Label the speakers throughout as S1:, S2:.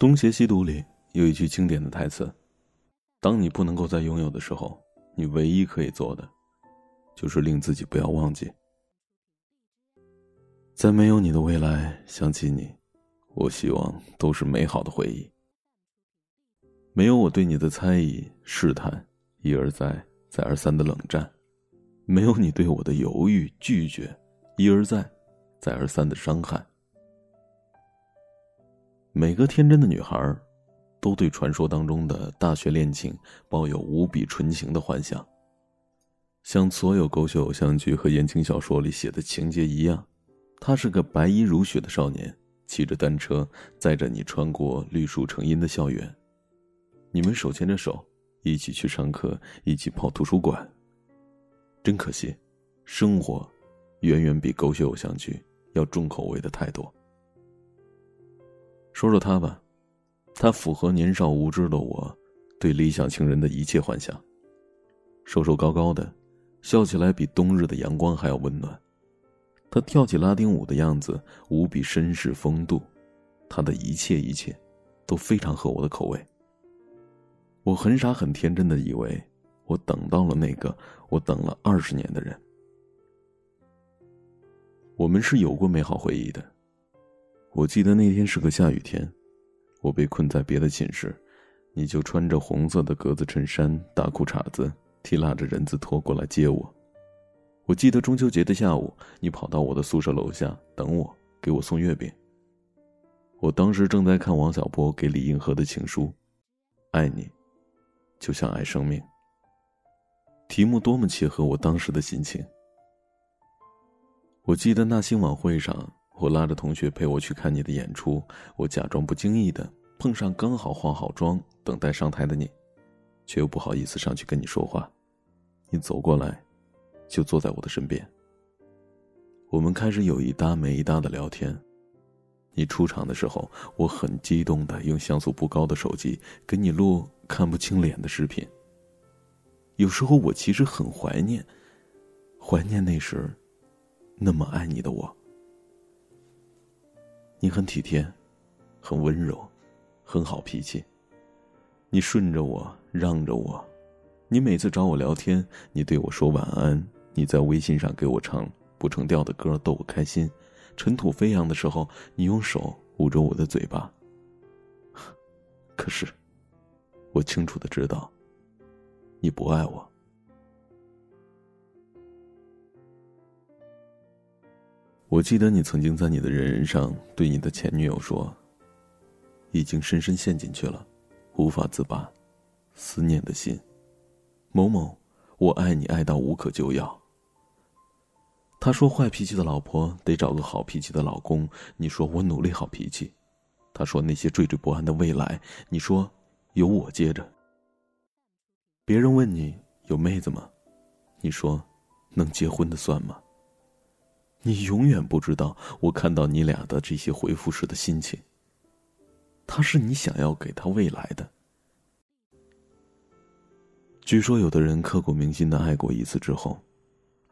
S1: 东邪西毒里有一句经典的台词：“当你不能够再拥有的时候，你唯一可以做的，就是令自己不要忘记。在没有你的未来，想起你，我希望都是美好的回忆。没有我对你的猜疑、试探、一而再、再而三的冷战，没有你对我的犹豫、拒绝、一而再、再而三的伤害。”每个天真的女孩，都对传说当中的大学恋情抱有无比纯情的幻想。像所有狗血偶像剧和言情小说里写的情节一样，他是个白衣如雪的少年，骑着单车载着你穿过绿树成荫的校园，你们手牵着手，一起去上课，一起泡图书馆。真可惜，生活远远比狗血偶像剧要重口味的太多。说说他吧，他符合年少无知的我对理想情人的一切幻想。瘦瘦高高的，笑起来比冬日的阳光还要温暖。他跳起拉丁舞的样子无比绅士风度，他的一切一切都非常合我的口味。我很傻很天真的以为，我等到了那个我等了二十年的人。我们是有过美好回忆的。我记得那天是个下雨天，我被困在别的寝室，你就穿着红色的格子衬衫、大裤衩子，提拉着人字拖过来接我。我记得中秋节的下午，你跑到我的宿舍楼下等我，给我送月饼。我当时正在看王小波给李银河的情书，爱你，就像爱生命。题目多么切合我当时的心情。我记得那星晚会上。我拉着同学陪我去看你的演出，我假装不经意的碰上刚好化好妆等待上台的你，却又不好意思上去跟你说话。你走过来，就坐在我的身边。我们开始有一搭没一搭的聊天。你出场的时候，我很激动的用像素不高的手机给你录看不清脸的视频。有时候我其实很怀念，怀念那时那么爱你的我。你很体贴，很温柔，很好脾气。你顺着我，让着我。你每次找我聊天，你对我说晚安。你在微信上给我唱不成调的歌，逗我开心。尘土飞扬的时候，你用手捂着我的嘴巴。可是，我清楚的知道，你不爱我。我记得你曾经在你的人人上对你的前女友说：“已经深深陷进去了，无法自拔，思念的心，某某，我爱你爱到无可救药。”他说：“坏脾气的老婆得找个好脾气的老公。”你说：“我努力好脾气。”他说：“那些惴惴不安的未来。”你说：“有我接着。”别人问你有妹子吗？你说：“能结婚的算吗？”你永远不知道我看到你俩的这些回复时的心情。他是你想要给他未来的。据说有的人刻骨铭心的爱过一次之后，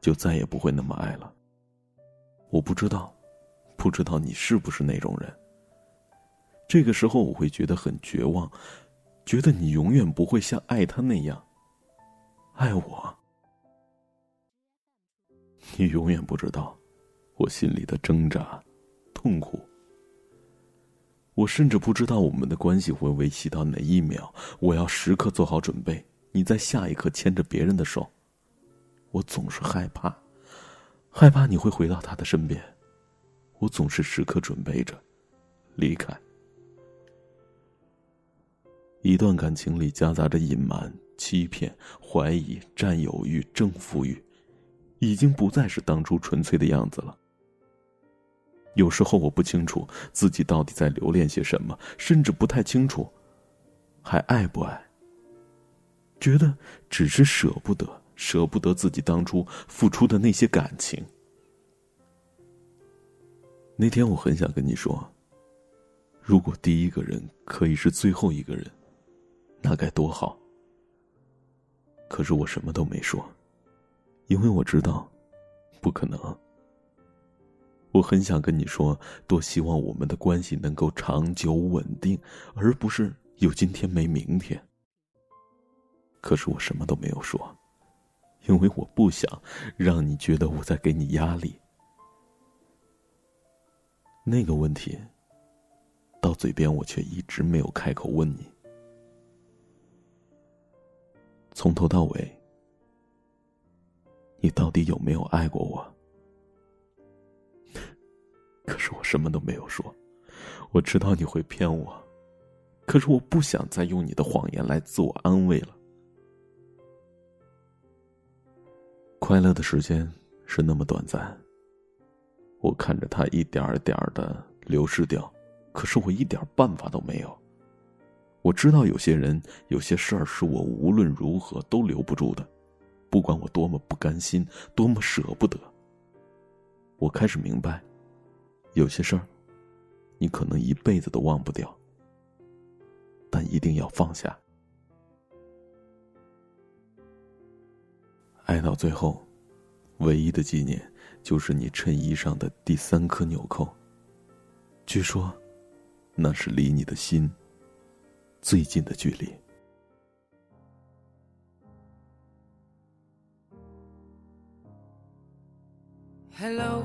S1: 就再也不会那么爱了。我不知道，不知道你是不是那种人。这个时候我会觉得很绝望，觉得你永远不会像爱他那样爱我。你永远不知道。我心里的挣扎、痛苦，我甚至不知道我们的关系会维系到哪一秒。我要时刻做好准备，你在下一刻牵着别人的手。我总是害怕，害怕你会回到他的身边。我总是时刻准备着离开。一段感情里夹杂着隐瞒、欺骗、怀疑、占有欲、征服欲，已经不再是当初纯粹的样子了。有时候我不清楚自己到底在留恋些什么，甚至不太清楚还爱不爱。觉得只是舍不得，舍不得自己当初付出的那些感情。那天我很想跟你说，如果第一个人可以是最后一个人，那该多好。可是我什么都没说，因为我知道，不可能。我很想跟你说，多希望我们的关系能够长久稳定，而不是有今天没明天。可是我什么都没有说，因为我不想让你觉得我在给你压力。那个问题，到嘴边我却一直没有开口问你。从头到尾，你到底有没有爱过我？是我什么都没有说，我知道你会骗我，可是我不想再用你的谎言来自我安慰了。快乐的时间是那么短暂。我看着它一点儿点儿的流失掉，可是我一点办法都没有。我知道有些人、有些事儿是我无论如何都留不住的，不管我多么不甘心、多么舍不得。我开始明白，有些事儿，你可能一辈子都忘不掉，但一定要放下。爱到最后，唯一的纪念。就是你衬衣上的第三颗纽扣。据说，那是离你的心最近的距离。
S2: Hello,